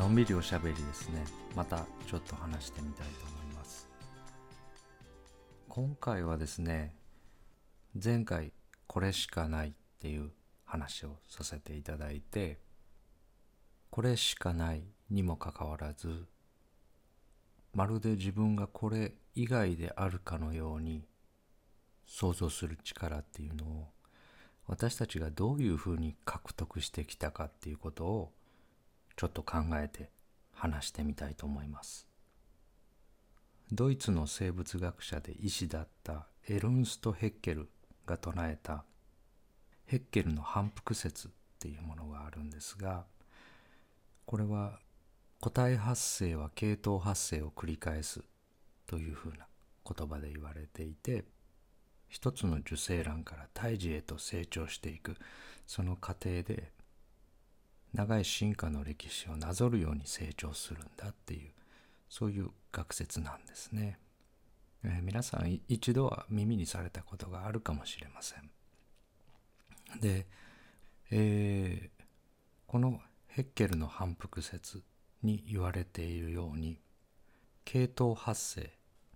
のんびりおしゃべりですね。またちょっと話してみたいと思います。今回はですね前回これしかないっていう話をさせていただいてこれしかないにもかかわらずまるで自分がこれ以外であるかのように想像する力っていうのを私たちがどういうふうに獲得してきたかっていうことをちょっと考えて話してみたいと思います。ドイツの生物学者で医師だったエルンスト・ヘッケルが唱えたヘッケルの反復説っていうものがあるんですがこれは個体発生は系統発生を繰り返すというふうな言葉で言われていて一つの受精卵から胎児へと成長していくその過程で長い進化の歴史をなぞるように成長するんだっていうそういう学説なんですね、えー、皆さん一度は耳にされたことがあるかもしれません。で、えー、このヘッケルの反復説に言われているように系統発生で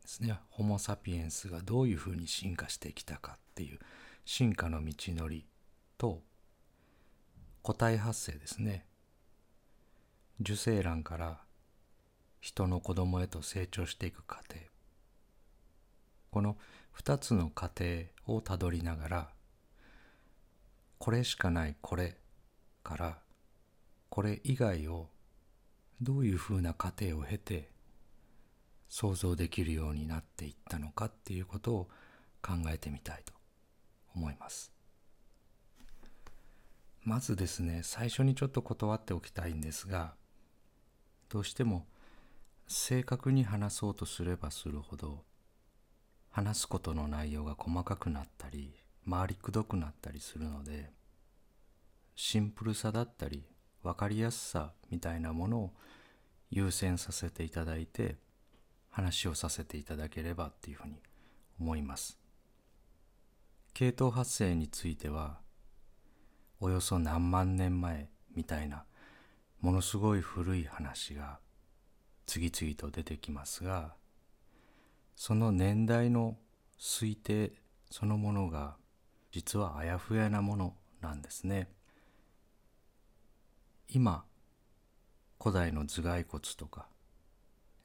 すね。ホモ・サピエンスがどういうふうに進化してきたかっていう進化の道のりと個体発生ですね。受精卵から人の子供へと成長していく過程。この2つの過程をたどりながらこれしかないこれからこれ以外をどういうふうな過程を経て想像できるようになっていったのかっていうことを考えてみたいと思います。まずですね最初にちょっと断っておきたいんですがどうしても正確に話そうとすればするほど話すことの内容が細かくなったり回りくどくなったりするのでシンプルさだったり分かりやすさみたいなものを優先させていただいて話をさせていただければっていうふうに思います。系統発生についてはおよそ何万年前みたいなものすごい古い話が次々と出てきますがその年代の推定そのものが実はあやふやなものなんですね。今古代の頭蓋骨とか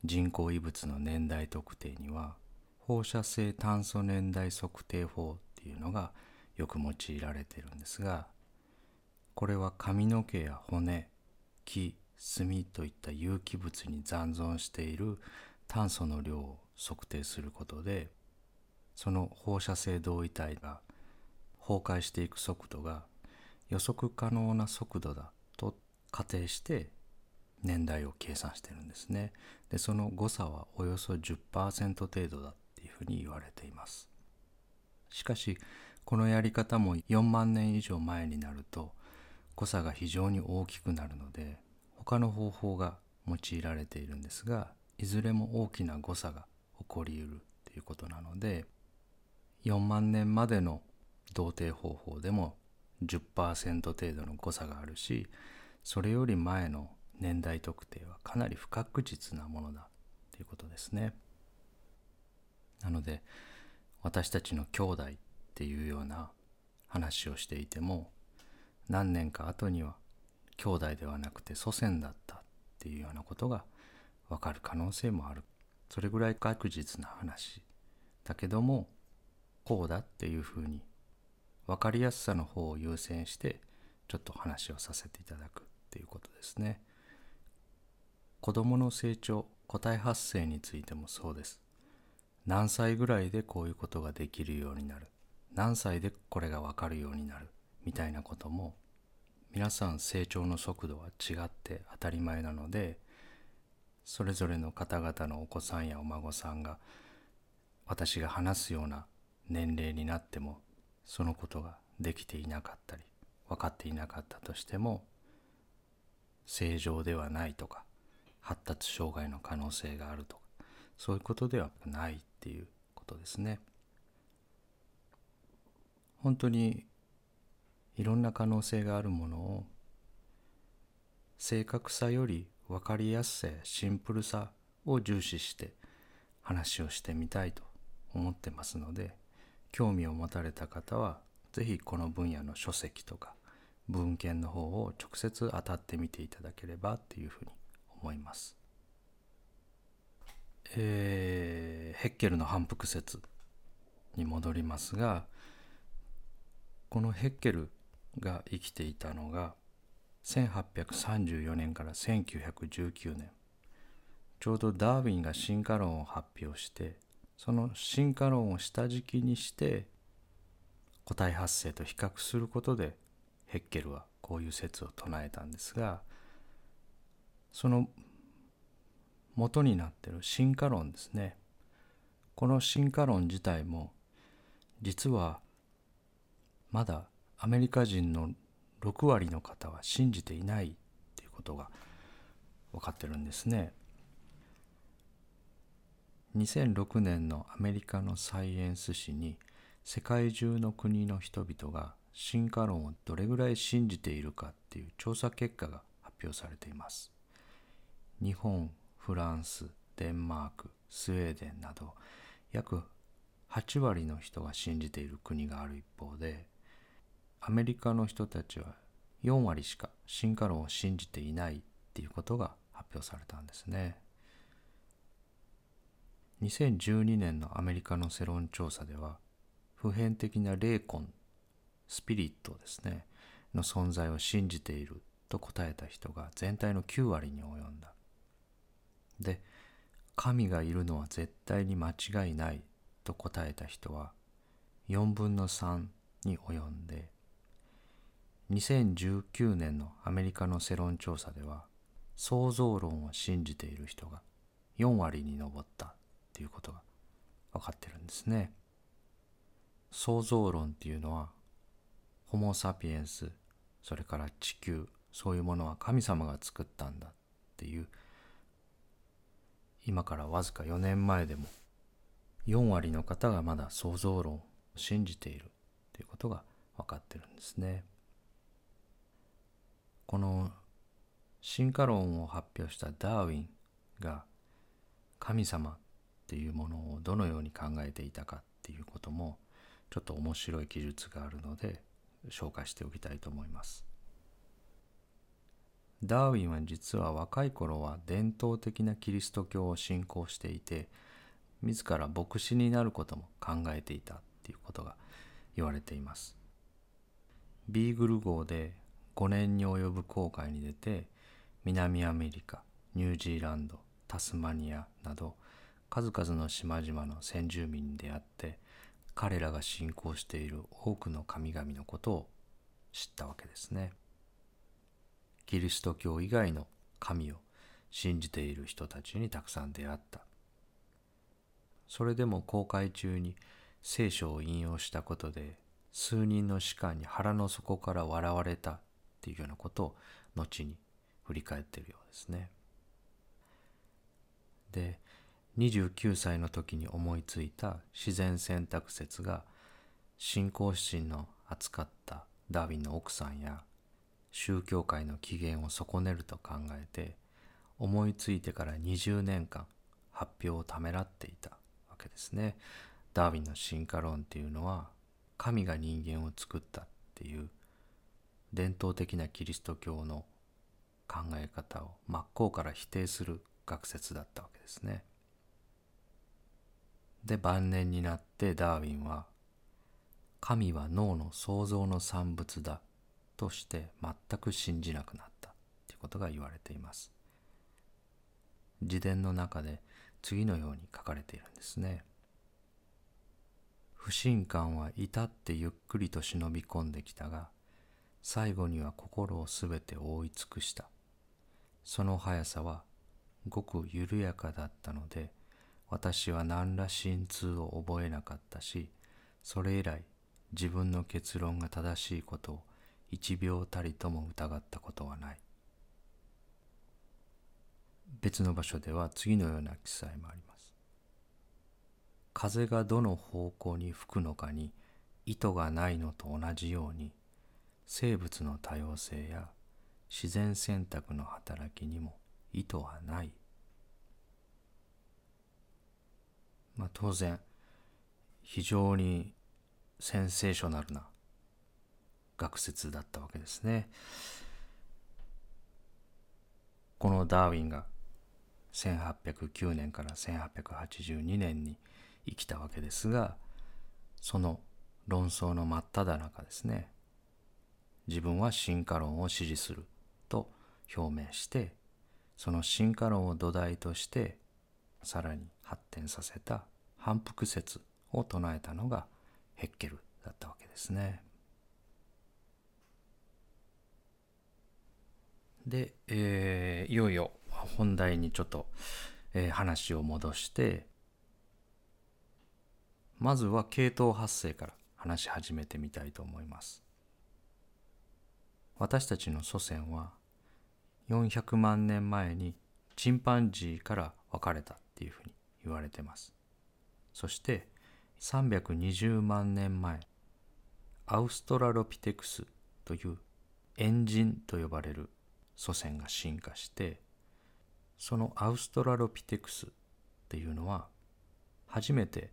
人工異物の年代特定には放射性炭素年代測定法っていうのがよく用いられてるんですがこれは髪の毛や骨木炭といった有機物に残存している炭素の量を測定することでその放射性同位体が崩壊していく速度が予測可能な速度だと仮定して年代を計算してるんですね。でその誤差はおよそ10%程度だっていうふうに言われています。しかしこのやり方も4万年以上前になると誤差が非常に大きくなるので他の方法が用いられているんですがいずれも大きな誤差が起こりうるということなので4万年までの同定方法でも10%程度の誤差があるしそれより前の年代特定はかなり不確実なものだということですね。なので私たちの兄弟っていうような話をしていても何年か後には兄弟ではなくて祖先だったっていうようなことがわかる可能性もある。それぐらい確実な話だけどもこうだっていうふうに分かりやすさの方を優先してちょっと話をさせていただくっていうことですね。子供の成長個体発生についてもそうです。何歳ぐらいでこういうことができるようになる。何歳でこれが分かるようになる。みたいなことも皆さん成長の速度は違って当たり前なのでそれぞれの方々のお子さんやお孫さんが私が話すような年齢になってもそのことができていなかったり分かっていなかったとしても正常ではないとか発達障害の可能性があるとかそういうことではないっていうことですね。本当にいろんな可能性があるものを正確さより分かりやすさやシンプルさを重視して話をしてみたいと思ってますので興味を持たれた方は是非この分野の書籍とか文献の方を直接当たってみていただければっていうふうに思います。えー、ヘッケルの反復説に戻りますがこのヘッケルが生きていたのが1834年から1919年。ちょうどダーウィンが進化論を発表してその進化論を下敷きにして個体発生と比較することでヘッケルはこういう説を唱えたんですがその元になってる進化論ですね。この進化論自体も実はまだアメリカ人の6割の方は信じていないっていうことが分かってるんですね。2006年のアメリカのサイエンス誌に世界中の国の人々が進化論をどれぐらい信じているかっていう調査結果が発表されています。日本、フランス、デンマーク、スウェーデンなど約8割の人が信じている国がある一方でアメリカの人たちは4割しか進化論を信じていないっていうことが発表されたんですね。2012年のアメリカの世論調査では普遍的な霊魂スピリットですねの存在を信じていると答えた人が全体の9割に及んだ。で神がいるのは絶対に間違いないと答えた人は4分の3に及んで2019年のアメリカの世論調査では創造論を信じている人が4割に上ったということが分かってるんですね。創造論っていうのはホモ・サピエンスそれから地球そういうものは神様が作ったんだっていう今からわずか4年前でも4割の方がまだ創造論を信じているということが分かってるんですね。この進化論を発表したダーウィンが神様っていうものをどのように考えていたかっていうこともちょっと面白い記述があるので紹介しておきたいと思います。ダーウィンは実は若い頃は伝統的なキリスト教を信仰していて自ら牧師になることも考えていたっていうことが言われています。ビーグル号で5年に及ぶ航海に出て南アメリカニュージーランドタスマニアなど数々の島々の先住民に出会って彼らが信仰している多くの神々のことを知ったわけですね。キリスト教以外の神を信じている人たちにたくさん出会った。それでも航海中に聖書を引用したことで数人の士官に腹の底から笑われたっていうようなことを後に振り返ってるようですね。で29歳の時に思いついた自然選択説が信仰心の厚かったダーウィンの奥さんや宗教界の起源を損ねると考えて思いついてから20年間発表をためらっていたわけですね。ダーウィンの進化論っていうのは神が人間を作ったっていう伝統的なキリスト教の考え方を真っ向から否定する学説だったわけですね。で晩年になってダーウィンは神は脳の創造の産物だとして全く信じなくなったということが言われています。自伝の中で次のように書かれているんですね。不信感は至ってゆっくりと忍び込んできたが最後には心をすべて覆い尽くした。その速さはごく緩やかだったので、私は何ら心痛を覚えなかったし、それ以来自分の結論が正しいことを一秒たりとも疑ったことはない。別の場所では次のような記載もあります。風がどの方向に吹くのかに意図がないのと同じように生物の多様性や自然選択の働きにも意図はないまあ当然非常にセンセーショナルな学説だったわけですね。このダーウィンが1809年から1882年に生きたわけですがその論争の真っ只中ですね自分は進化論を支持すると表明してその進化論を土台としてさらに発展させた反復説を唱えたのがヘッケルだったわけですね。で、えー、いよいよ本題にちょっと、えー、話を戻してまずは系統発生から話し始めてみたいと思います。私たちの祖先は400万年前にチンパンジーから分かれたっていうふうに言われてます。そして320万年前アウストラロピテクスというエンジンと呼ばれる祖先が進化してそのアウストラロピテクスっていうのは初めて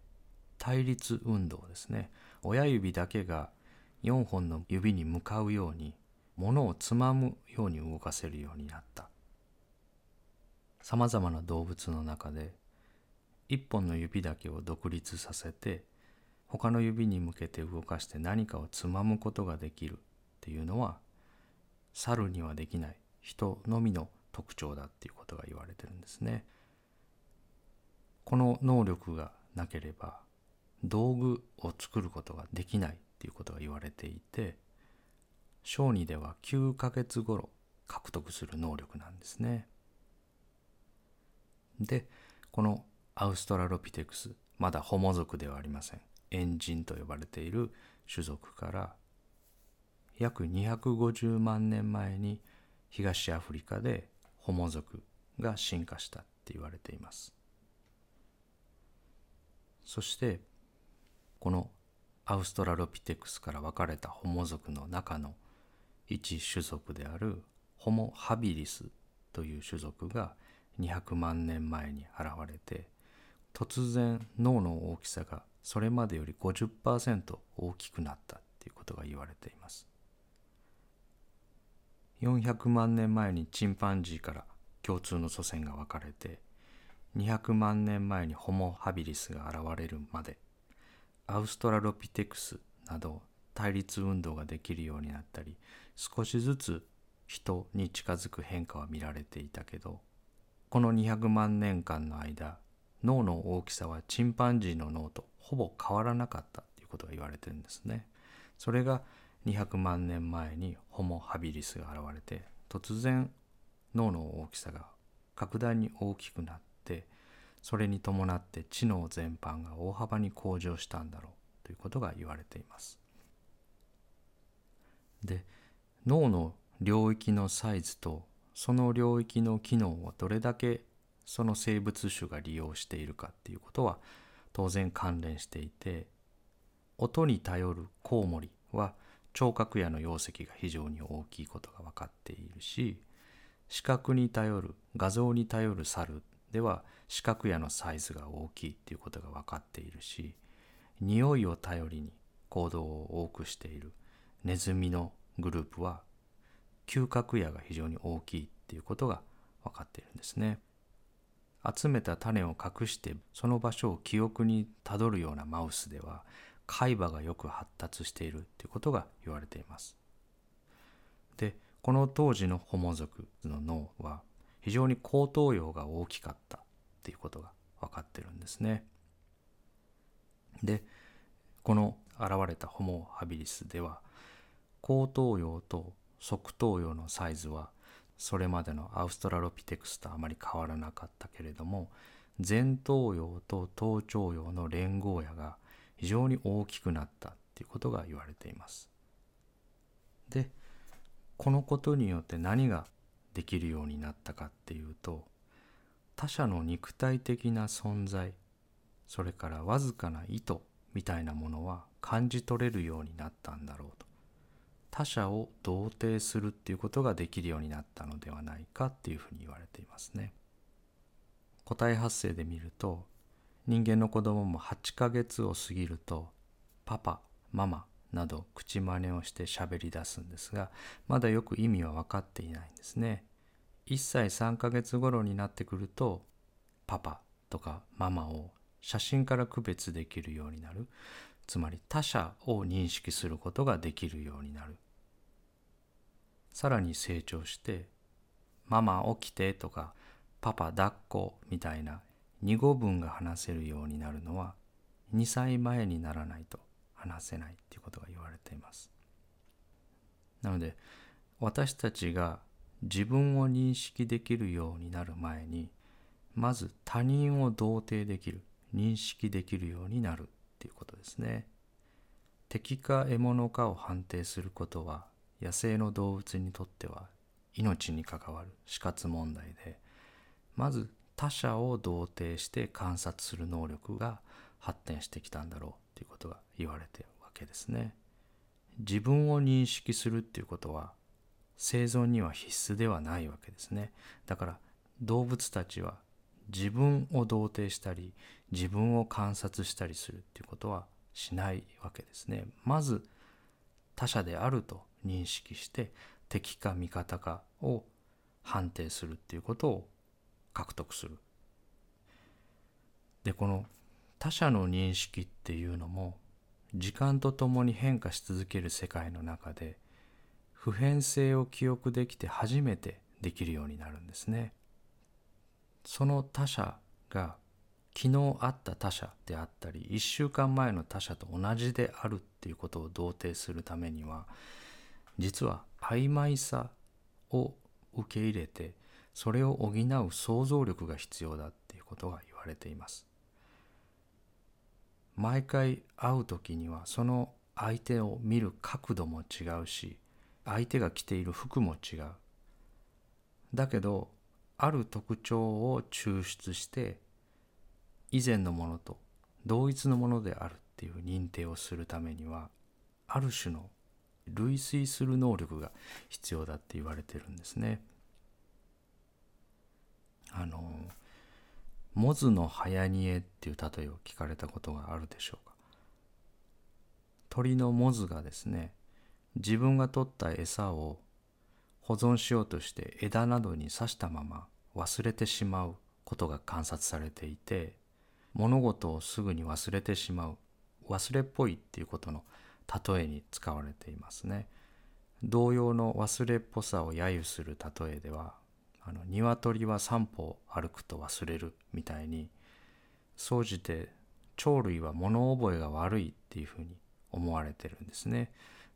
対立運動ですね親指だけが4本の指に向かうように物をつまむように動かせるようになったさまざまな動物の中で一本の指だけを独立させて他の指に向けて動かして何かをつまむことができるっていうのは猿にはできない人のみの特徴だっていうことが言われてるんですね。この能力がなければ道具を作ることができないっていうことが言われていて小児では9ヶ月頃獲得する能力なんですね。でこのアウストラロピテクスまだホモ族ではありませんエンジンと呼ばれている種族から約250万年前に東アフリカでホモ族が進化したって言われていますそしてこのアウストラロピテクスから分かれたホモ族の中の一種族であるホモ・ハビリスという種族が200万年前に現れて突然脳の大きさがそれまでより50%大きくなったっていうことが言われています。400万年前にチンパンジーから共通の祖先が分かれて200万年前にホモ・ハビリスが現れるまでアウストラロピテクスなど対立運動ができるようになったり少しずつ人に近づく変化は見られていたけどこの200万年間の間脳の大きさはチンパンジーの脳とほぼ変わらなかったということが言われてるんですね。それが200万年前にホモ・ハビリスが現れて突然脳の大きさが格段に大きくなってそれに伴って知能全般が大幅に向上したんだろうということが言われています。で脳の領域のサイズとその領域の機能をどれだけその生物種が利用しているかっていうことは当然関連していて音に頼るコウモリは聴覚野の容積が非常に大きいことが分かっているし視覚に頼る画像に頼る猿では視覚野のサイズが大きいっていうことが分かっているし匂いを頼りに行動を多くしているネズミのグループは嗅覚野が非常に大きいっていうことが分かっているんですね。集めた種を隠してその場所を記憶にたどるようなマウスでは海馬がよく発達しているということが言われています。でこの当時のホモ族の脳は非常に後頭葉が大きかったっていうことが分かってるんですね。でこの現れたホモ・ハビリスでは後頭葉と側頭葉のサイズはそれまでのアウストラロピテクスとあまり変わらなかったけれども前頭葉と頭頂葉の連合野が非常に大きくなったっていうことが言われています。でこのことによって何ができるようになったかっていうと他者の肉体的な存在それからわずかな意図みたいなものは感じ取れるようになったんだろうと他者を同定するっていうことができるようになったのではないかっていうふうに言われていますね。個体発生で見ると人間の子供も8ヶ月を過ぎるとパパママなど口真似をして喋り出すんですがまだよく意味は分かっていないんですね。1歳3ヶ月頃になってくるとパパとかママを写真から区別できるようになるつまり他者を認識することができるようになるさらに成長して「ママ起きて」とか「パパ抱っこ」みたいな二語文が話せるようになるのは2歳前にならないと話せないっていうことが言われています。なので私たちが自分を認識できるようになる前にまず他人を同定できる認識できるようになるっていうことですね。敵か獲物かを判定することは野生の動物にとっては命に関わる死活問題でまず他者を同定して観察する能力が発展してきたんだろうということが言われているわけですね。自分を認識するっていうことは生存には必須ではないわけですね。だから動物たちは自分を同定したり自分を観察したりするっていうことはしないわけですね。まず他者であると認識して敵か味方かを判定するっていうことを獲得する。でこの他者の認識っていうのも時間とともに変化し続ける世界の中で普遍性を記憶できて初めてできるようになるんですね。その他者が昨日会った他者であったり1週間前の他者と同じであるっていうことを同定するためには実は曖昧さを受け入れてそれを補う想像力が必要だっていうことが言われています。毎回会う時にはその相手を見る角度も違うし相手が着ている服も違う。だけどある特徴を抽出して以前のものと同一のものであるっていう認定をするためにはある種の類推する能力が必要だって言われてるんですね。あのモズの早煮えっていう例えを聞かれたことがあるでしょうか鳥のモズがですね自分が取った餌を保存しようとして枝などに刺したまま忘れてしまうことが観察されていて物事をすぐに忘れてしまう忘れっぽいっていうことの例えに使われていますね。同様の忘れっぽさを揶揄する例えではあの鶏は散歩歩くと忘れるみたいに総じて鳥類は物覚えが悪いっていうふうに思われてるんですね。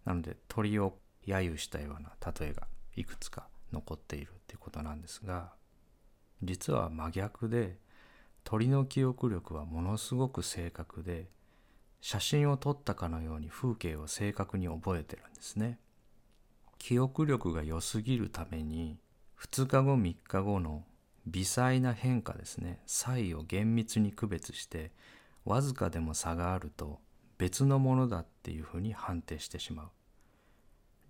なので鳥を揶揄したような例えがいくつか残っているっていうことなんですが実は真逆で鳥の記憶力はものすごく正確で写真を撮ったかのように風景を正確に覚えてるんですね。記憶力が良すぎるために2日後3日後の微細な変化ですね。差異を厳密に区別してわずかでも差があると別のものだっていうふうに判定してしまう。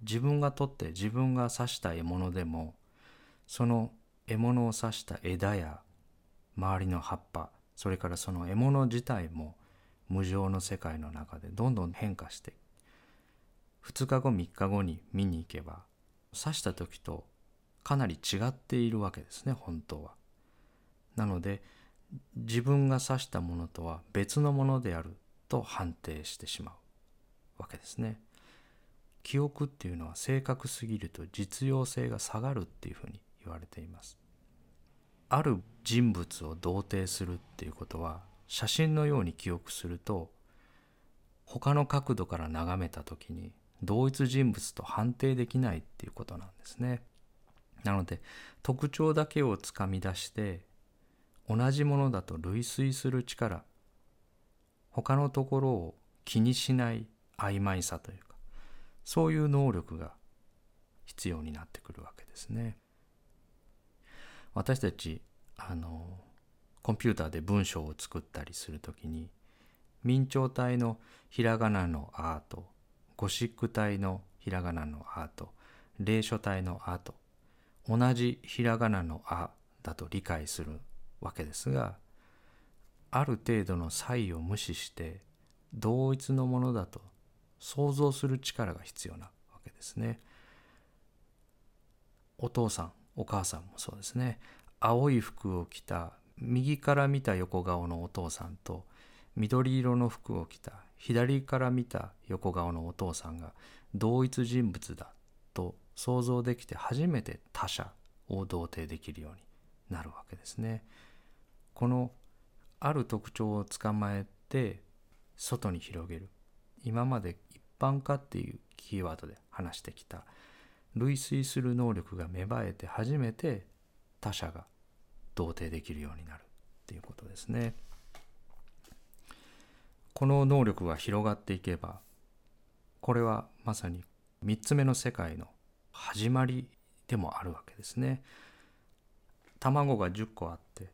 自分が取って自分が刺した獲物でもその獲物を刺した枝や周りの葉っぱそれからその獲物自体も無常の世界の中でどんどん変化して2日後3日後に見に行けば刺した時とかなり違っているわけですね本当は。なので自分が指したものとは別のものであると判定してしまうわけですね。記憶っていうのは正確すぎると実用性が下がるっていうふうに言われています。ある人物を同定するっていうことは写真のように記憶すると他の角度から眺めた時に同一人物と判定できないっていうことなんですね。なので特徴だけをつかみ出して同じものだと類推する力他のところを気にしない曖昧さというかそういう能力が必要になってくるわけですね。私たちあのコンピューターで文章を作ったりするときに明朝体のひらがなの「あ」とゴシック体のひらがなの「あ」と霊書体の「あ」と同じひらがなの「あ」だと理解するわけですがある程度の差異を無視して同一のものだと想像する力が必要なわけですね。お父さんお母さんもそうですね青い服を着た右から見た横顔のお父さんと緑色の服を着た左から見た横顔のお父さんが同一人物だと想像できて初めて他者を同定できるようになるわけですね。このある特徴を捕まえて外に広げる今まで一般化っていうキーワードで話してきた類推する能力が芽生えて初めて他者が同定できるようになるっていうことですね。この能力が広がっていけばこれはまさに3つ目の世界の始まりでもあるわけですね。卵が10個あって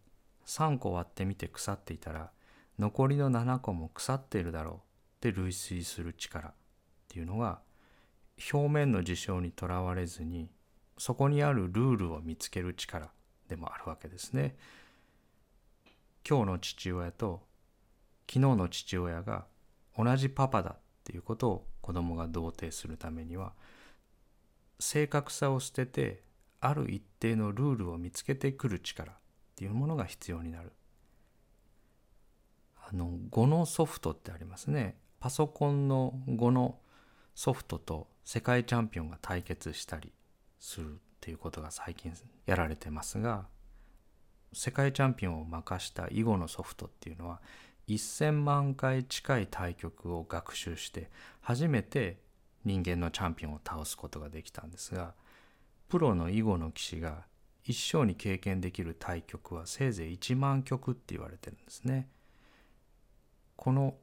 3個割ってみて腐っていたら残りの7個も腐っているだろうって類推する力っていうのが表面の事象にとらわれずにそこにあるルールを見つける力でもあるわけですね。今日の父親と昨日の父親が同じパパだっていうことを子供が同定するためには正確さを捨ててある一定のルールを見つけてくる力っていうものが必要になる。あの語のソフトってありますね。パソコンの語のソフトと世界チャンピオンが対決したりするっていうことが最近やられてますが世界チャンピオンを任した囲碁のソフトっていうのは1,000万回近い対局を学習して初めて人間のチャンピオンを倒すことができたんですがプロの囲碁の棋士が一生に経験できる対局はせいぜい1万局って言われてるんですね。この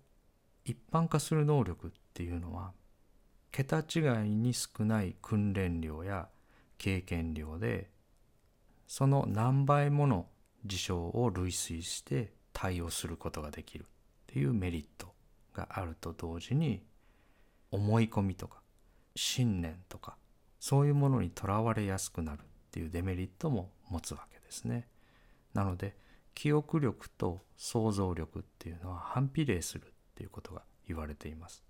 一般化する能力っていうのは桁違いに少ない訓練量や経験量でその何倍もの事象を類推して対応することができるっていうメリットがあると同時に思い込みとか信念とかそういうものにとらわれやすくなるっていうデメリットも持つわけですね。なので記憶力と想像力っていうのは反比例するっていうことが言われています。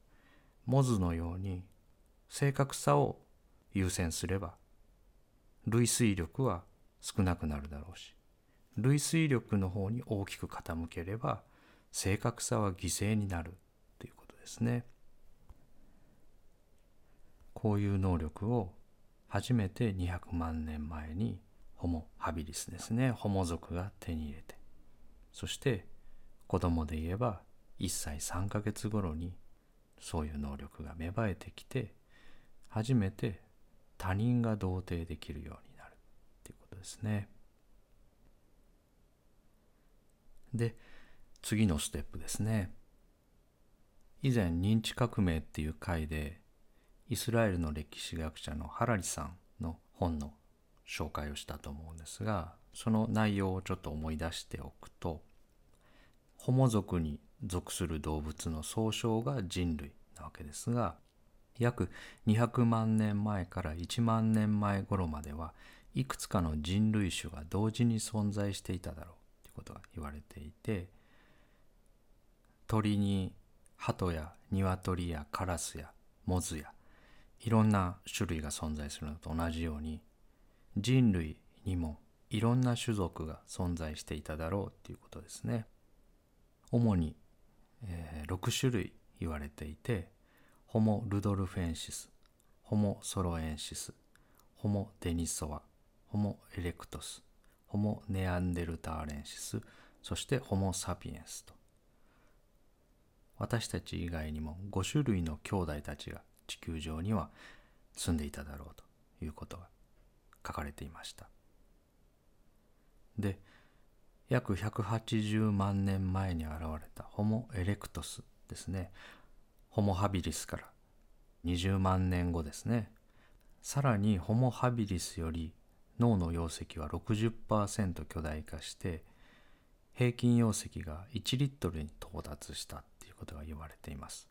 モズのように正確さを優先すれば類推力は少なくなるだろうし類推力の方に大きく傾ければ正確さは犠牲になるということですね。こういう能力を初めて200万年前にホモ・ハビリスですねホモ族が手に入れてそして子供で言えば1歳3ヶ月頃にそういう能力が芽生えてきて初めて他人が同定できるようになるっていうことですね。で次のステップですね。以前認知革命っていう回でイスラエルの歴史学者のハラリさんの本の紹介をしたと思うんですがその内容をちょっと思い出しておくとホモ族に属する動物の総称が人類なわけですが約200万年前から1万年前頃まではいくつかの人類種が同時に存在していただろうということが言われていて鳥に鳩や鶏やカラスやモズやいろんな種類が存在するのと同じように人類にもいろんな種族が存在していただろうということですね。主に、えー、6種類言われていてホモ・ルドルフェンシス、ホモ・ソロエンシス、ホモ・デニソワ、ホモ・エレクトス、ホモ・ネアンデルターレンシス、そしてホモ・サピエンスと。私たち以外にも5種類の兄弟たちが地球上には住んでいただろうということが書かれていました。で、約180万年前に現れたホモ・エレクトスですね。ホモ・ハビリスから。20万年後ですね。さらにホモ・ハビリスより脳の容積は60%巨大化して平均容積が1リットルに到達したっていうことが言われています。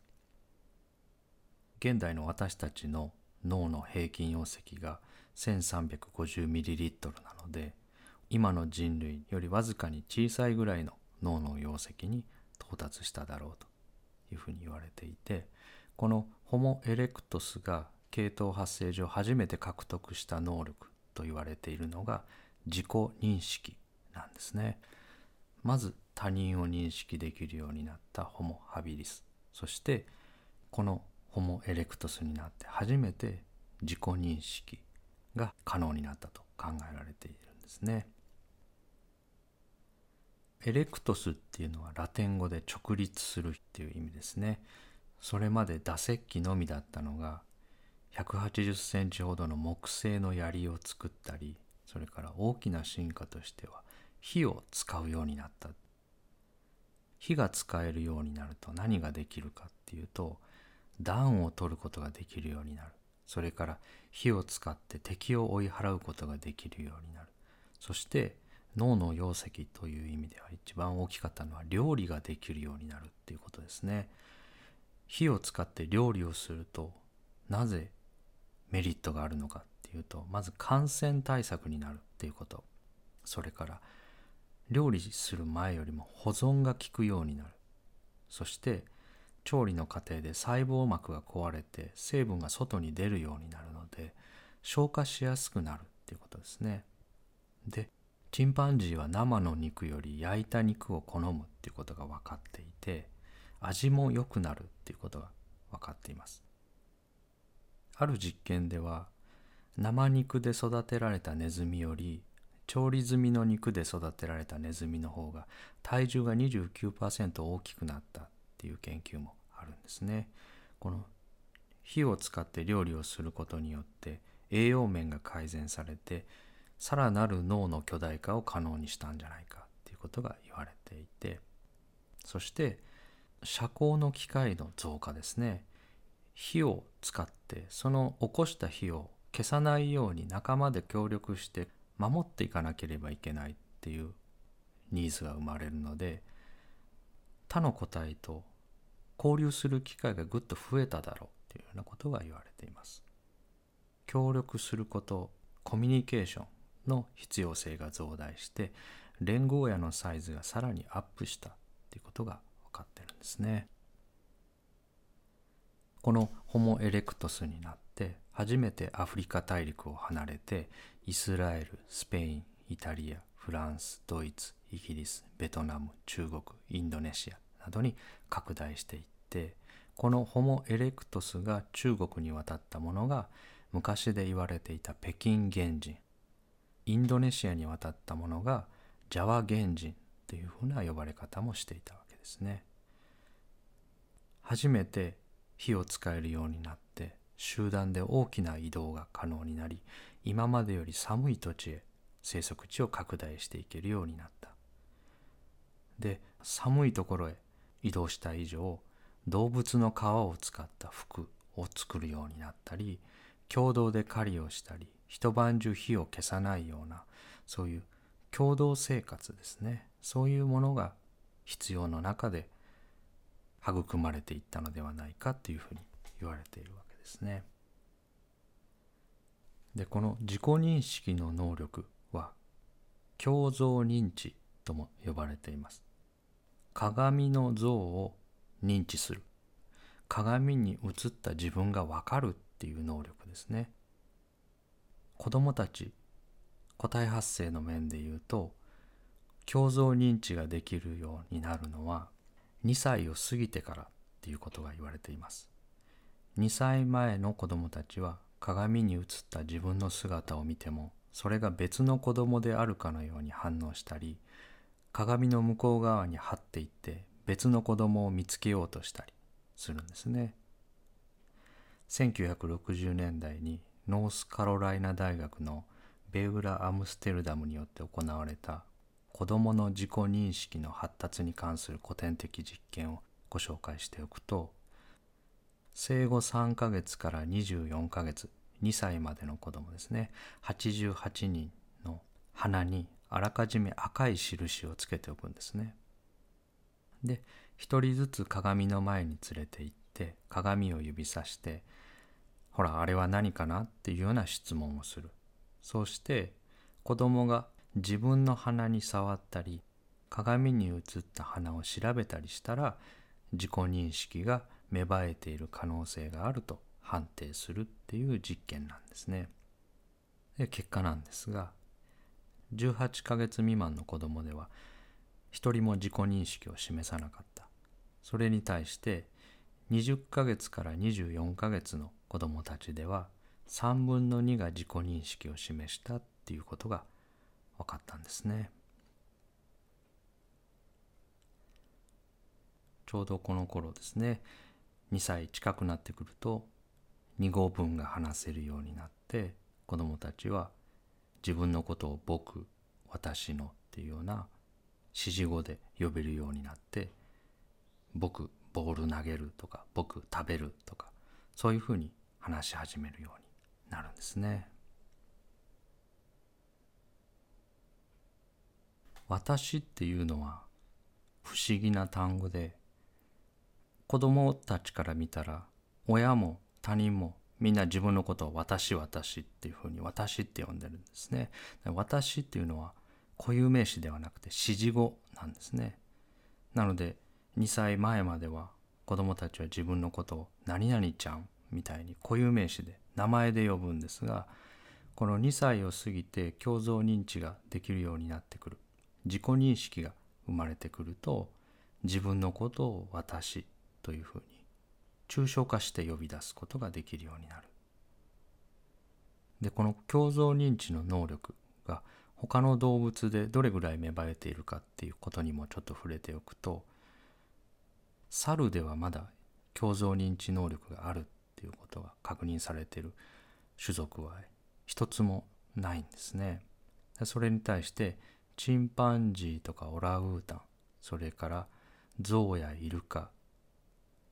現代の私たちの脳の平均容積が 1350ml なので今の人類よりわずかに小さいぐらいの脳の容積に到達しただろうと。いうふうに言われていてこのホモ・エレクトスが系統発生上初めて獲得した能力と言われているのが自己認識なんですね。まず他人を認識できるようになったホモ・ハビリスそしてこのホモ・エレクトスになって初めて自己認識が可能になったと考えられているんですね。エレクトスっていうのはラテン語で直立するっていう意味ですね。それまで打石器のみだったのが180センチほどの木製の槍を作ったりそれから大きな進化としては火を使うようになった。火が使えるようになると何ができるかっていうと暖を取ることができるようになる。それから火を使って敵を追い払うことができるようになる。そして脳の容積という意味では一番大きかったのは料理ができるようになるっていうことですね。火を使って料理をするとなぜメリットがあるのかっていうとまず感染対策になるっていうこと。それから料理する前よりも保存が効くようになる。そして調理の過程で細胞膜が壊れて成分が外に出るようになるので消化しやすくなるっていうことですね。でチンパンジーは生の肉より焼いた肉を好むっていうことが分かっていて味も良くなるっていうことが分かっていますある実験では生肉で育てられたネズミより調理済みの肉で育てられたネズミの方が体重が29%大きくなったっていう研究もあるんですね。この火を使って料理をすることによって栄養面が改善されてさらなる脳の巨大化を可能にしたんじゃないかっていうことが言われていてそして遮光の機械の増加ですね火を使ってその起こした火を消さないように仲間で協力して守っていかなければいけないっていうニーズが生まれるので他の個体と交流する機会がぐっと増えただろうっていうようなことが言われています。協力することコミュニケーションの必要性が増大して連合野のサイズがさらにアップしたっていうことが分かってるんですね。このホモ・エレクトスになって初めてアフリカ大陸を離れてイスラエルスペインイタリアフランスドイツイギリスベトナム中国インドネシアなどに拡大していってこのホモ・エレクトスが中国に渡ったものが昔で言われていた北京原人インドネシアに渡ったものがジャワ原人というふうな呼ばれ方もしていたわけですね。初めて火を使えるようになって集団で大きな移動が可能になり今までより寒い土地へ生息地を拡大していけるようになったで寒いところへ移動した以上動物の皮を使った服を作るようになったり共同で狩りをしたり一晩中火を消さないようなそういう共同生活ですねそういうものが必要の中で育まれていったのではないかというふうに言われているわけですね。でこの自己認識の能力は共造認知とも呼ばれています。鏡の像を認知する鏡に映った自分が分かるっていう能力ですね。子供たち個体発生の面で言うと共造認知ができるようになるのは2歳を過ぎてからっていうことが言われています2歳前の子供たちは鏡に映った自分の姿を見てもそれが別の子供であるかのように反応したり鏡の向こう側に張っていって別の子供を見つけようとしたりするんですね1960年代にノースカロライナ大学のベウラ・アムステルダムによって行われた子どもの自己認識の発達に関する古典的実験をご紹介しておくと生後3ヶ月から24ヶ月2歳までの子供ですね。88人の鼻にあらかじめ赤い印をつけておくんですね。で1人ずつ鏡の前に連れて行って鏡を指さしてほらあれは何かなっていうような質問をするそして子供が自分の鼻に触ったり鏡に映った鼻を調べたりしたら自己認識が芽生えている可能性があると判定するっていう実験なんですね。で結果なんですが18ヶ月未満の子供では一人も自己認識を示さなかったそれに対して20ヶ月から24ヶ月の子供たちでは3分の2が自己認識を示したっていうことが分かったんですね。ちょうどこの頃ですね2歳近くなってくると2語文が話せるようになって子どもたちは自分のことを僕私のっていうような指示語で呼べるようになって僕ボール投げるとか僕食べるとかそういうふうに話し始めるようになるんですね。私っていうのは不思議な単語で子供たちから見たら親も他人もみんな自分のことを私私っていうふうに私って呼んでるんですね。私っていうのは固有名詞ではなくて指示語なんですね。なので2歳前までは子供たちは自分のことを何々ちゃんみたいに固有名詞で名前で呼ぶんですがこの2歳を過ぎて共造認知ができるようになってくる自己認識が生まれてくると自分のことを私というふうに抽象化して呼び出すことができるようになる。でこの共造認知の能力が他の動物でどれぐらい芽生えているかっていうことにもちょっと触れておくと猿ではまだ共造認知能力があるっていうことが確認されている種族は一つもないんですね。それに対してチンパンジーとかオラウータンそれからゾウやイルカ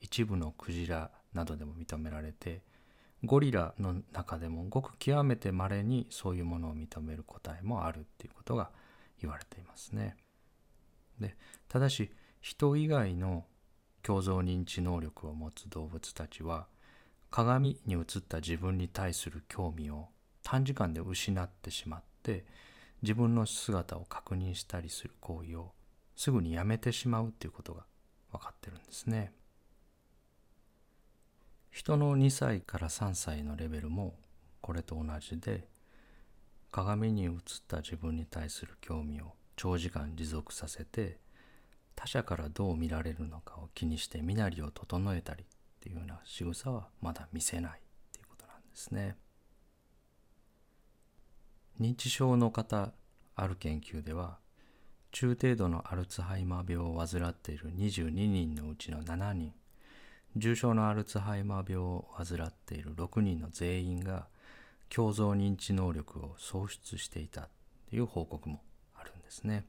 一部のクジラなどでも認められてゴリラの中でもごく極めて稀にそういうものを認める個体もあるっていうことが言われていますね。でただし人以外の共造認知能力を持つ動物たちは鏡に映った自分に対する興味を短時間で失ってしまって自分の姿を確認したりする行為をすぐにやめてしまうっていうことが分かってるんですね。人の2歳から3歳のレベルもこれと同じで鏡に映った自分に対する興味を長時間持続させて他者からどう見られるのかを気にして身なりを整えたりっていうような仕草はまだ見せないっていうことなんですね。認知症の方ある研究では中程度のアルツハイマー病を患っている22人のうちの7人重症のアルツハイマー病を患っている6人の全員が共造認知能力を喪失していたという報告もあるんですね。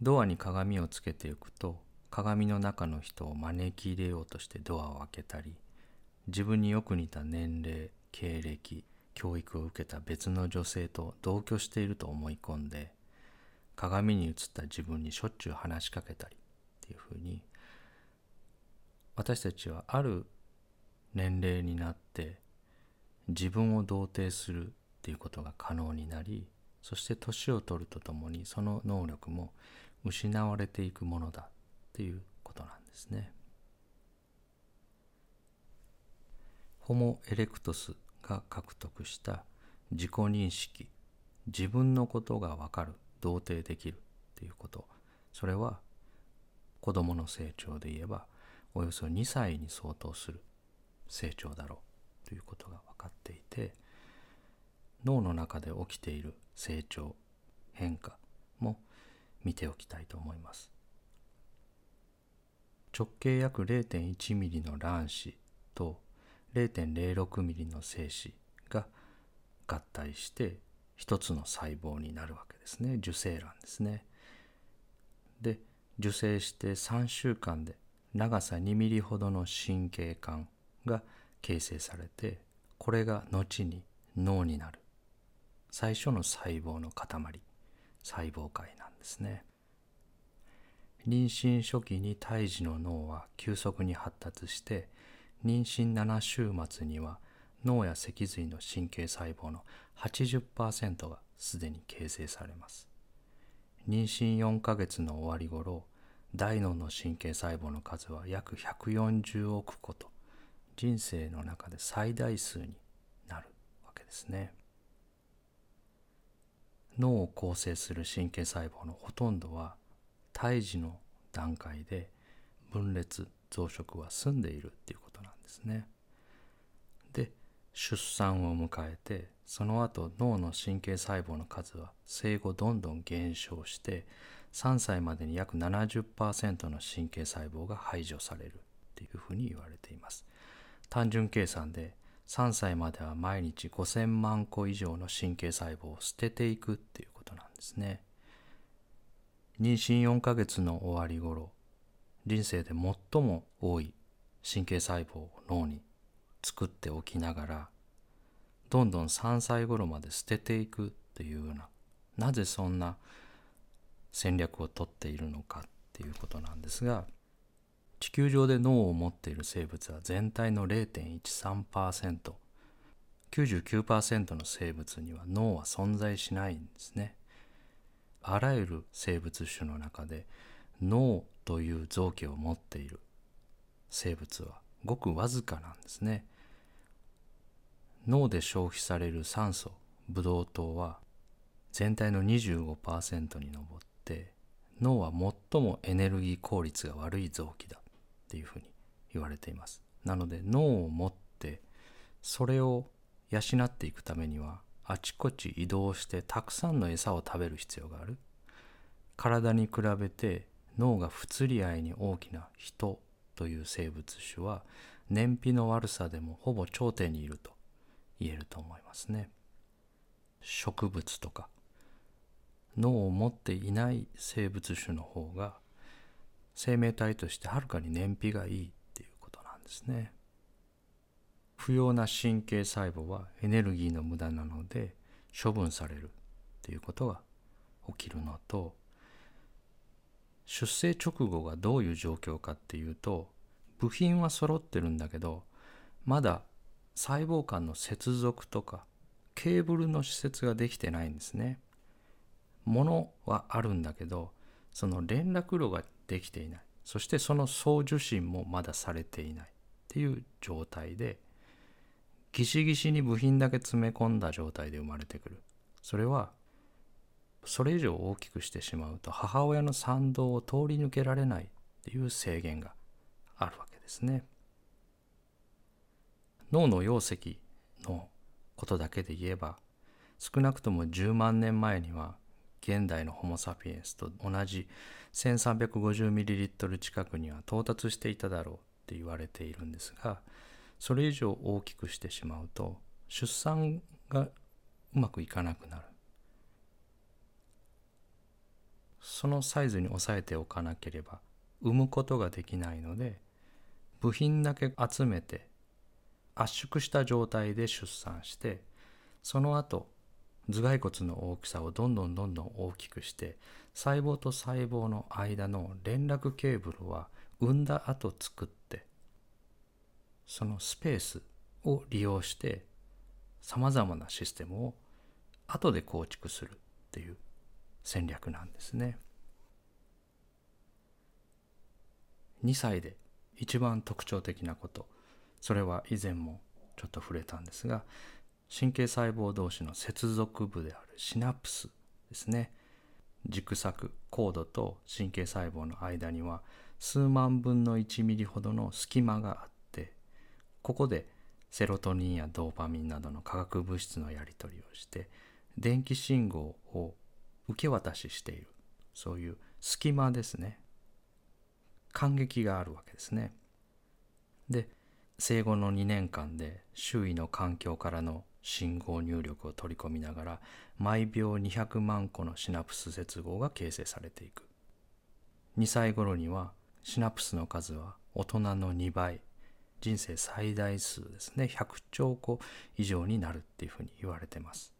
ドアに鏡をつけておくと鏡の中の人を招き入れようとしてドアを開けたり自分によく似た年齢経歴教育を受けた別の女性と同居していると思い込んで鏡に映った自分にしょっちゅう話しかけたりっていうふうに私たちはある年齢になって自分を同定するっていうことが可能になりそして年を取るとともにその能力も失われていくものだ。っていうことなんですね。ホモ・エレクトスが獲得した自己認識自分のことが分かる同定できるっていうことそれは子どもの成長で言えばおよそ2歳に相当する成長だろうということが分かっていて脳の中で起きている成長変化も見ておきたいと思います直径約0.1ミリの卵子と0.06ミリの精子が合体して一つの細胞になるわけですね。受精卵ですね。で受精して3週間で長さ2ミリほどの神経管が形成されてこれが後に脳になる最初の細胞の塊細胞界なんですね。妊娠初期に胎児の脳は急速に発達して妊娠7週末には脳や脊髄の神経細胞の80%がすでに形成されます。妊娠4ヶ月の終わり頃大脳の神経細胞の数は約140億個と人生の中で最大数になるわけですね。脳を構成する神経細胞のほとんどは胎児の段階で分裂増殖は済んでいるっていうことなんですね。で出産を迎えてその後脳の神経細胞の数は生後どんどん減少して3歳までに約70%の神経細胞が排除されるっていうふうに言われています。単純計算で3歳までは毎日5000万個以上の神経細胞を捨てていくっていうことなんですね。妊娠4ヶ月の終わり頃人生で最も多い神経細胞を脳に作っておきながらどんどん3歳頃まで捨てていくっていうようななぜそんな戦略をとっているのかっていうことなんですが地球上で脳を持っている生物は全体の 0.13%99% の生物には脳は存在しないんですね。あらゆる生物種の中で脳という臓器を持っている。生物は。ごくわずかなんですね。脳で消費される酸素ブドウ糖は全体の25%に上って脳は最もエネルギー効率が悪い臓器だ。っていうふうに言われています。なので脳を持ってそれを養っていくためにはあちこち移動してたくさんの餌を食べる必要がある体に比べて脳が不釣り合いに大きな人という生物種は燃費の悪さでもほぼ頂点にいると言えると思いますね植物とか脳を持っていない生物種の方が生命体としてはるかに燃費がいいっていうことなんですね。不要な神経細胞はエネルギーの無駄なので処分されるっていうことが起きるのと出生直後がどういう状況かっていうと部品は揃ってるんだけどまだ細胞間の接続とかケーブルの施設ができてないんですね。ものはあるんだけどその連絡路ができていないそしてその送受信もまだされていないっていう状態でギシギシに部品だけ詰め込んだ状態で生まれてくる。それはそれ以上大きくしてしまうと母親の賛同を通り抜けられないっていう制限があるわけですね。脳の溶石のことだけで言えば少なくとも10万年前には現代のホモ・サピエンスと同じ 1350ml 近くには到達していただろうって言われているんですがそれ以上大きくしてしまうと出産がうまくいかなくなる。そのサイズに抑えておかなければ産むことができないので部品だけ集めて圧縮した状態で出産してその後頭蓋骨の大きさをどんどんどんどん大きくして細胞と細胞の間の連絡ケーブルは産んだ後作ってそのスペースを利用してさまざまなシステムを後で構築するっていう戦略なんですね。2歳で一番特徴的なこと。それは以前もちょっと触れたんですが神経細胞同士の接続部であるシナプスですね。軸索コードと神経細胞の間には数万分の1ミリほどの隙間があっここでセロトニンやドーパミンなどの化学物質のやり取りをして電気信号を受け渡ししている。そういう隙間ですね。感激があるわけですね。で生後の2年間で周囲の環境からの信号入力を取り込みながら毎秒200万個のシナプス接合が形成されていく。2歳頃にはシナプスの数は大人の2倍。人生最大数ですね。100兆個以上になるっていうふうに言われてます。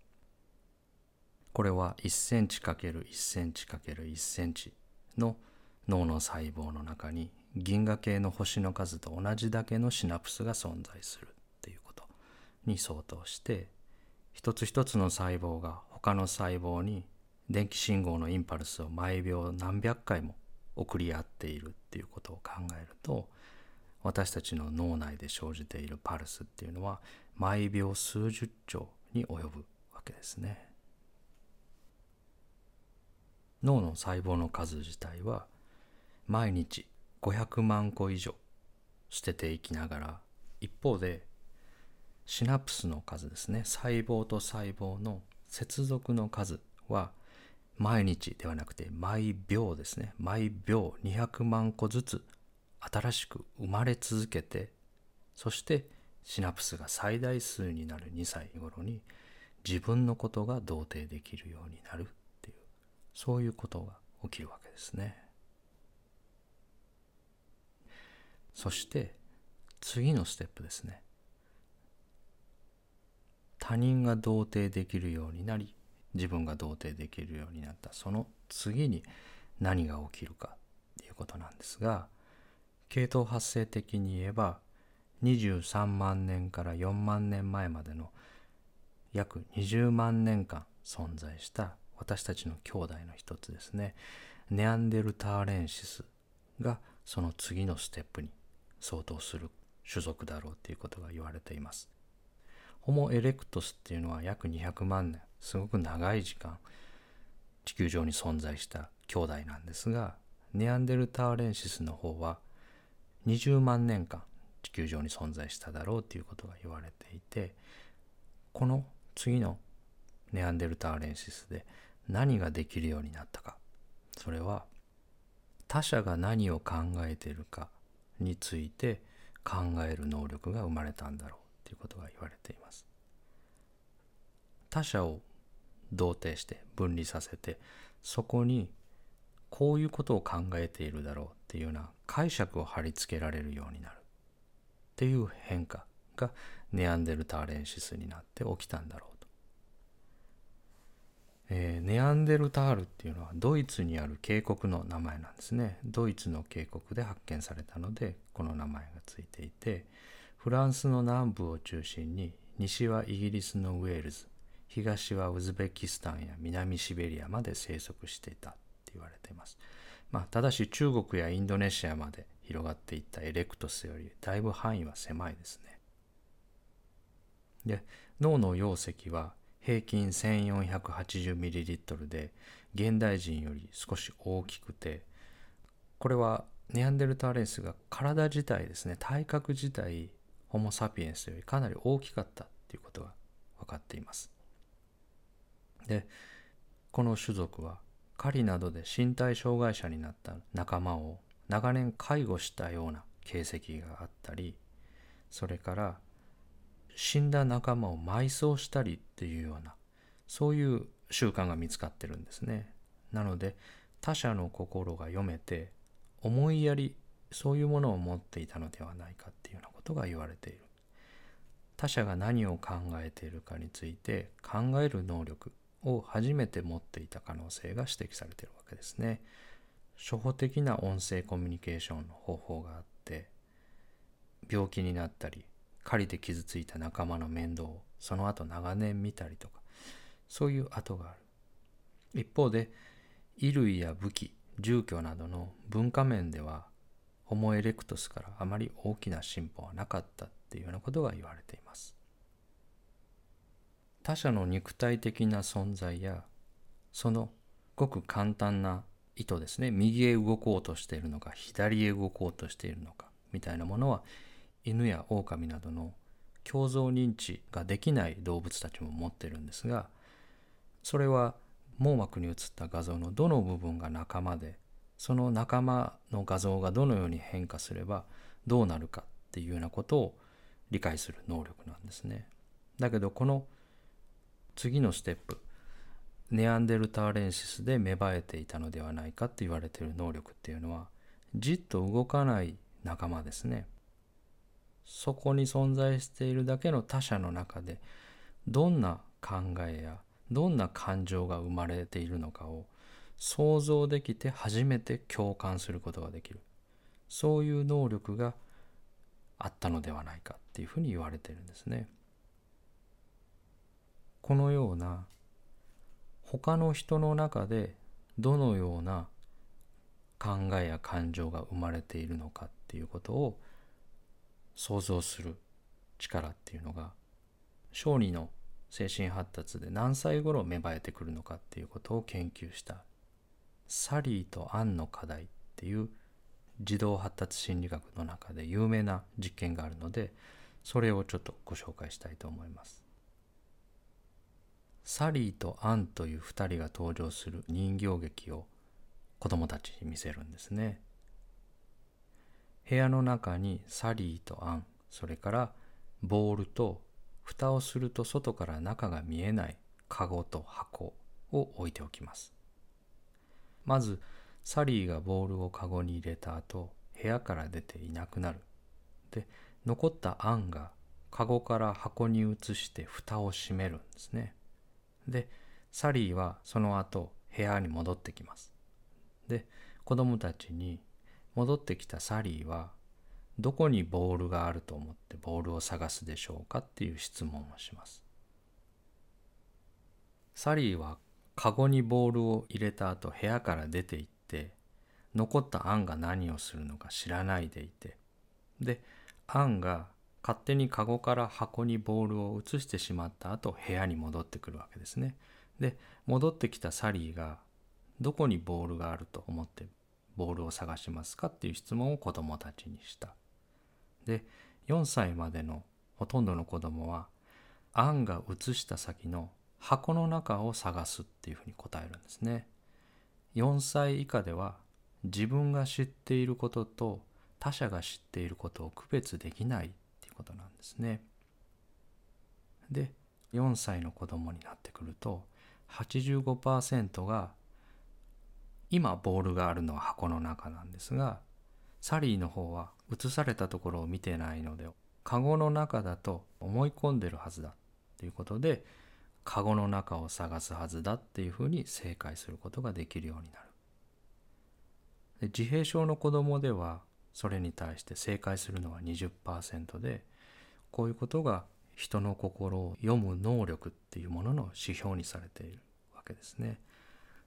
これは1センチ ×1 センチ ×1 センチの脳の細胞の中に銀河系の星の数と同じだけのシナプスが存在するっていうことに相当して一つ一つの細胞が他の細胞に電気信号のインパルスを毎秒何百回も送り合っているっていうことを考えると私たちの脳内で生じているパルスっていうのは毎秒数十兆に及ぶわけですね。脳の細胞の数自体は毎日500万個以上捨てていきながら一方でシナプスの数ですね細胞と細胞の接続の数は毎日ではなくて毎秒ですね毎秒200万個ずつ新しく生まれ続けてそしてシナプスが最大数になる2歳頃に自分のことが同定できるようになるっていうそういうことが起きるわけですね。そして次のステップですね。他人が同定できるようになり自分が同定できるようになった。その次に何が起きるかっていうことなんですが系統発生的に言えば23万年から4万年前までの約20万年間存在した私たちの兄弟の一つですね。ネアンデルターレンシスがその次のステップに相当する種族だろうということが言われています。ホモ・エレクトスっていうのは約200万年すごく長い時間地球上に存在した兄弟なんですがネアンデルターレンシスの方は20万年間地球上に存在しただろうということが言われていてこの次のネアンデルターレンシスで何ができるようになったか。それは他者が何を考えているかについて考える能力が生まれたんだろうということが言われています。他者を同定して分離させてそこにこういうことを考えているだろうっていうような解釈を貼り付けられるようになるっていう変化がネアンデルターレンシスになって起きたんだろうと。えー、ネアンデルタールっていうのはドイツにある渓谷の名前なんですね。ドイツの渓谷で発見されたのでこの名前がついていてフランスの南部を中心に西はイギリスのウェールズ東はウズベキスタンや南シベリアまで生息していた言われています。まあ、ただし中国やインドネシアまで広がっていったエレクトスよりだいぶ範囲は狭いですね。で脳の容積は平均 1480ml で現代人より少し大きくてこれはネアンデルタレンスが体自体ですね体格自体ホモ・サピエンスよりかなり大きかったということが分かっています。でこの種族は狩りなどで身体障害者になった仲間を長年介護したような形跡があったりそれから死んだ仲間を埋葬したりっていうようなそういう習慣が見つかってるんですね。なので他者の心が読めて思いやりそういうものを持っていたのではないかっていうようなことが言われている。他者が何を考えているかについて考える能力を初めて持っていた可能性が指摘されているわけですね。初歩的な音声コミュニケーションの方法があって病気になったり狩りで傷ついた仲間の面倒をその後長年見たりとかそういう跡がある一方で衣類や武器住居などの文化面ではホモ・エレクトスからあまり大きな進歩はなかったっていうようなことが言われています他者の肉体的な存在やそのごく簡単な意図ですね右へ動こうとしているのか左へ動こうとしているのかみたいなものは犬や狼などの共造認知ができない動物たちも持ってるんですがそれは網膜に映った画像のどの部分が仲間でその仲間の画像がどのように変化すればどうなるかっていうようなことを理解する能力なんですね。だけどこの次のステップネアンデルターレンシスで芽生えていたのではないかと言われている能力っていうのはじっと動かない仲間ですね。そこに存在しているだけの他者の中でどんな考えやどんな感情が生まれているのかを想像できて初めて共感することができるそういう能力があったのではないかっていうふうに言われているんですね。このような他の人の中でどのような考えや感情が生まれているのかっていうことを想像する力っていうのが小児の精神発達で何歳頃芽生えてくるのかっていうことを研究したサリーとアンの課題っていう児童発達心理学の中で有名な実験があるのでそれをちょっとご紹介したいと思います。サリーとアンという2人が登場する人形劇を子供たちに見せるんですね。部屋の中にサリーとアン、それからボールと蓋をすると外から中が見えないカゴと箱を置いておきます。まずサリーがボールをカゴに入れた後部屋から出ていなくなる。で残ったアンがカゴから箱に移して蓋を閉めるんですね。でサリーはその後部屋に戻ってきます。で子供たちに戻ってきたサリーはどこにボールがあると思ってボールを探すでしょうかっていう質問をします。サリーはカゴにボールを入れた後部屋から出て行って残ったアンが何をするのか知らないでいてでアンが勝手にカゴから箱にボールを移してしまった後部屋に戻ってくるわけですね。で戻ってきたサリーがどこにボールがあると思ってボールを探しますかっていう質問を子供たちにした。で4歳までのほとんどの子供はアンが移した先の箱の中を探すっていうふうに答えるんですね。4歳以下では自分が知っていることと他者が知っていることを区別できないことなんですね。で4歳の子供になってくると85%が今ボールがあるのは箱の中なんですがサリーの方は映されたところを見てないのでカゴの中だと思い込んでるはずだということでカゴの中を探すはずだっていうふうに正解することができるようになる。自閉症の子供ではそれに対して正解するのは20%でこういうことが人の心を読む能力っていうものの指標にされているわけですね。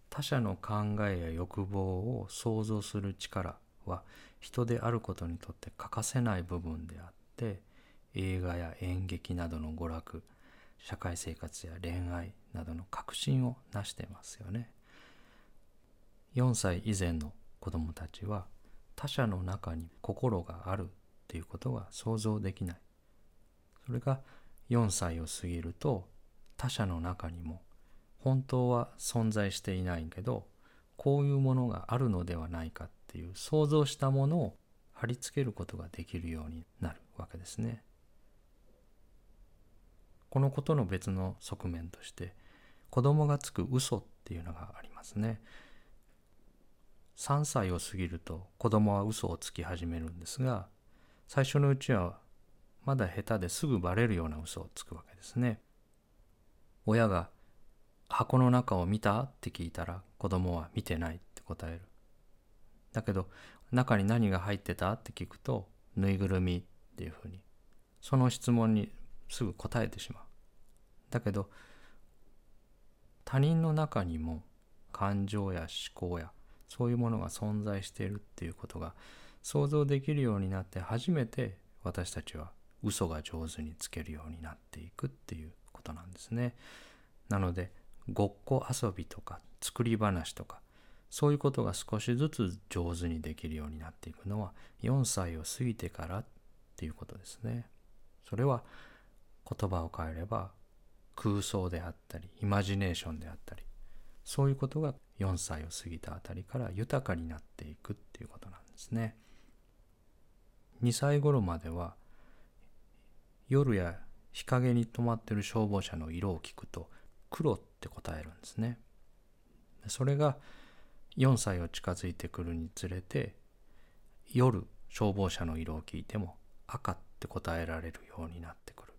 他者の考えや欲望を想像する力は人であることにとって欠かせない部分であって映画や演劇などの娯楽社会生活や恋愛などの革新を成してますよね。4歳以前の子供たちは他者の中に心があるっていうことが想像できないそれが4歳を過ぎると他者の中にも本当は存在していないけどこういうものがあるのではないかっていう想像したものを貼り付けることができるようになるわけですね。このことの別の側面として子供がつく嘘っていうのがありますね。3歳を過ぎると子供は嘘をつき始めるんですが最初のうちはまだ下手ですぐバレるような嘘をつくわけですね。親が箱の中を見た？って聞いたら子供は見てないって答える。だけど中に何が入ってた？って聞くとぬいぐるみっていうふうにその質問にすぐ答えてしまう。だけど他人の中にも感情や思考やそういうものが存在しているっていうことが想像できるようになって初めて私たちは嘘が上手につけるようになっていくっていうことなんですね。なのでごっこ遊びとか作り話とかそういうことが少しずつ上手にできるようになっていくのは4歳を過ぎてからっていうことですね。それは言葉を変えれば空想であったりイマジネーションであったりそういうことが4歳を過ぎたあたりから豊かになっていくっていうことなんですね。2歳頃までは夜や日陰に止まってる消防車の色を聞くと黒って答えるんですね。それが4歳を近づいてくるにつれて夜消防車の色を聞いても赤って答えられるようになってくる。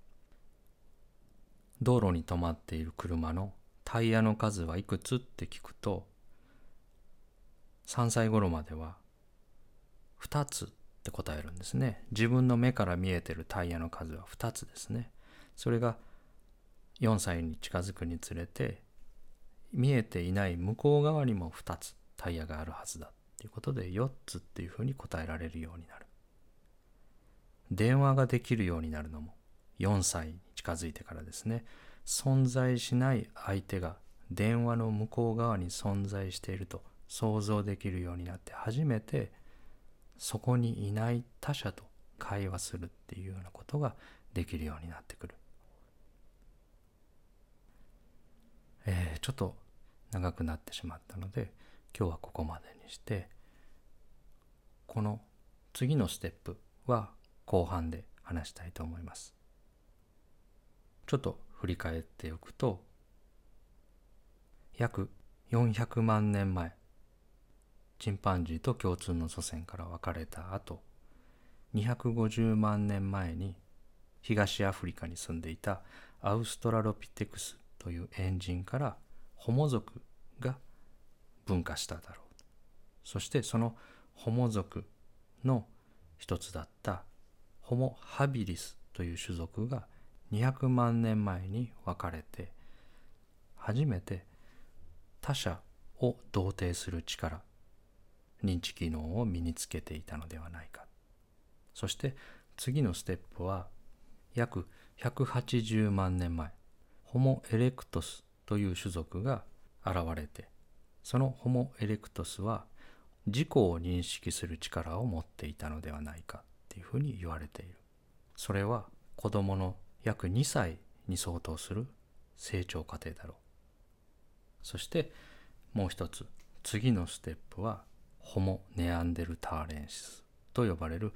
道路に止まっている車のタイヤの数はいくつって聞くと3歳頃までは2つって答えるんですね。自分の目から見えてるタイヤの数は2つですね。それが4歳に近づくにつれて見えていない向こう側にも2つタイヤがあるはずだっていうことで4つっていうふうに答えられるようになる。電話ができるようになるのも4歳に近づいてからですね。存在しない相手が電話の向こう側に存在していると想像できるようになって初めてそこにいない他者と会話するっていうようなことができるようになってくる。えー、ちょっと長くなってしまったので今日はここまでにしてこの次のステップは後半で話したいと思います。ちょっと振り返っておくと約400万年前チンパンジーと共通の祖先から分かれた後250万年前に東アフリカに住んでいたアウストラロピテクスというエンジンからホモ族が分化しただろう。そしてそのホモ族の一つだったホモ・ハビリスという種族が200万年前に分かれて初めて他者を同定する力認知機能を身につけていたのではないか。そして次のステップは約180万年前ホモ・エレクトスという種族が現れてそのホモ・エレクトスは自己を認識する力を持っていたのではないかっていうふうに言われている。それは子供の約2歳に相当する成長過程だろう。そしてもう一つ次のステップはホモ・ネアンデルターレンシスと呼ばれる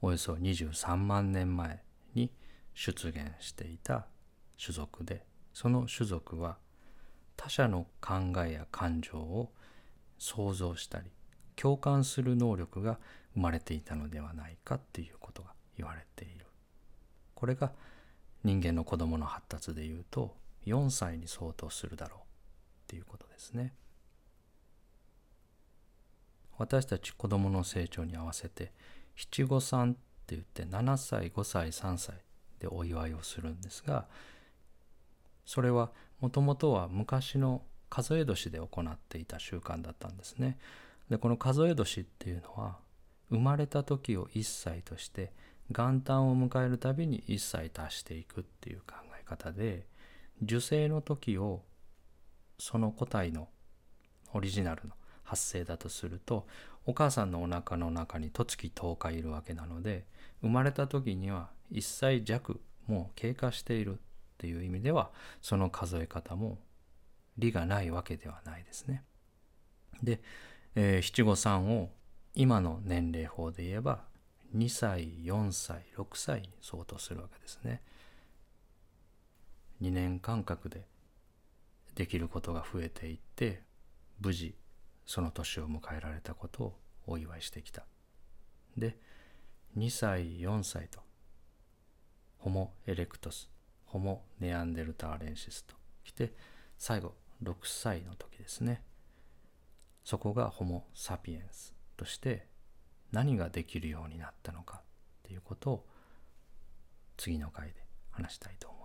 およそ23万年前に出現していた種族でその種族は他者の考えや感情を想像したり共感する能力が生まれていたのではないかっていうことが言われている。これが人間の子供の発達でいうと4歳に相当するだろうっていうことですね私たち子供の成長に合わせて七五三って言って7歳5歳3歳でお祝いをするんですがそれはもともとは昔の数え年で行っていた習慣だったんですね。でこの数え年っていうのは生まれた時を1歳として元旦を迎えるたびに1歳足していくっていう考え方で受精の時をその個体のオリジナルの発生だとするとお母さんのおなかの中に十月10日いるわけなので生まれた時には1歳弱もう経過しているっていう意味ではその数え方も利がないわけではないですね。で、えー、七五三を今の年齢法で言えば2歳4歳6歳に相当するわけですね。2年間隔でできることが増えていって無事その年を迎えられたことをお祝いしてきた。で2歳4歳とホモ・エレクトスホモ・ネアンデルターレンシスときて最後6歳の時ですねそこがホモ・サピエンスとして何ができるようになったのかっていうことを次の回で話したいと思います。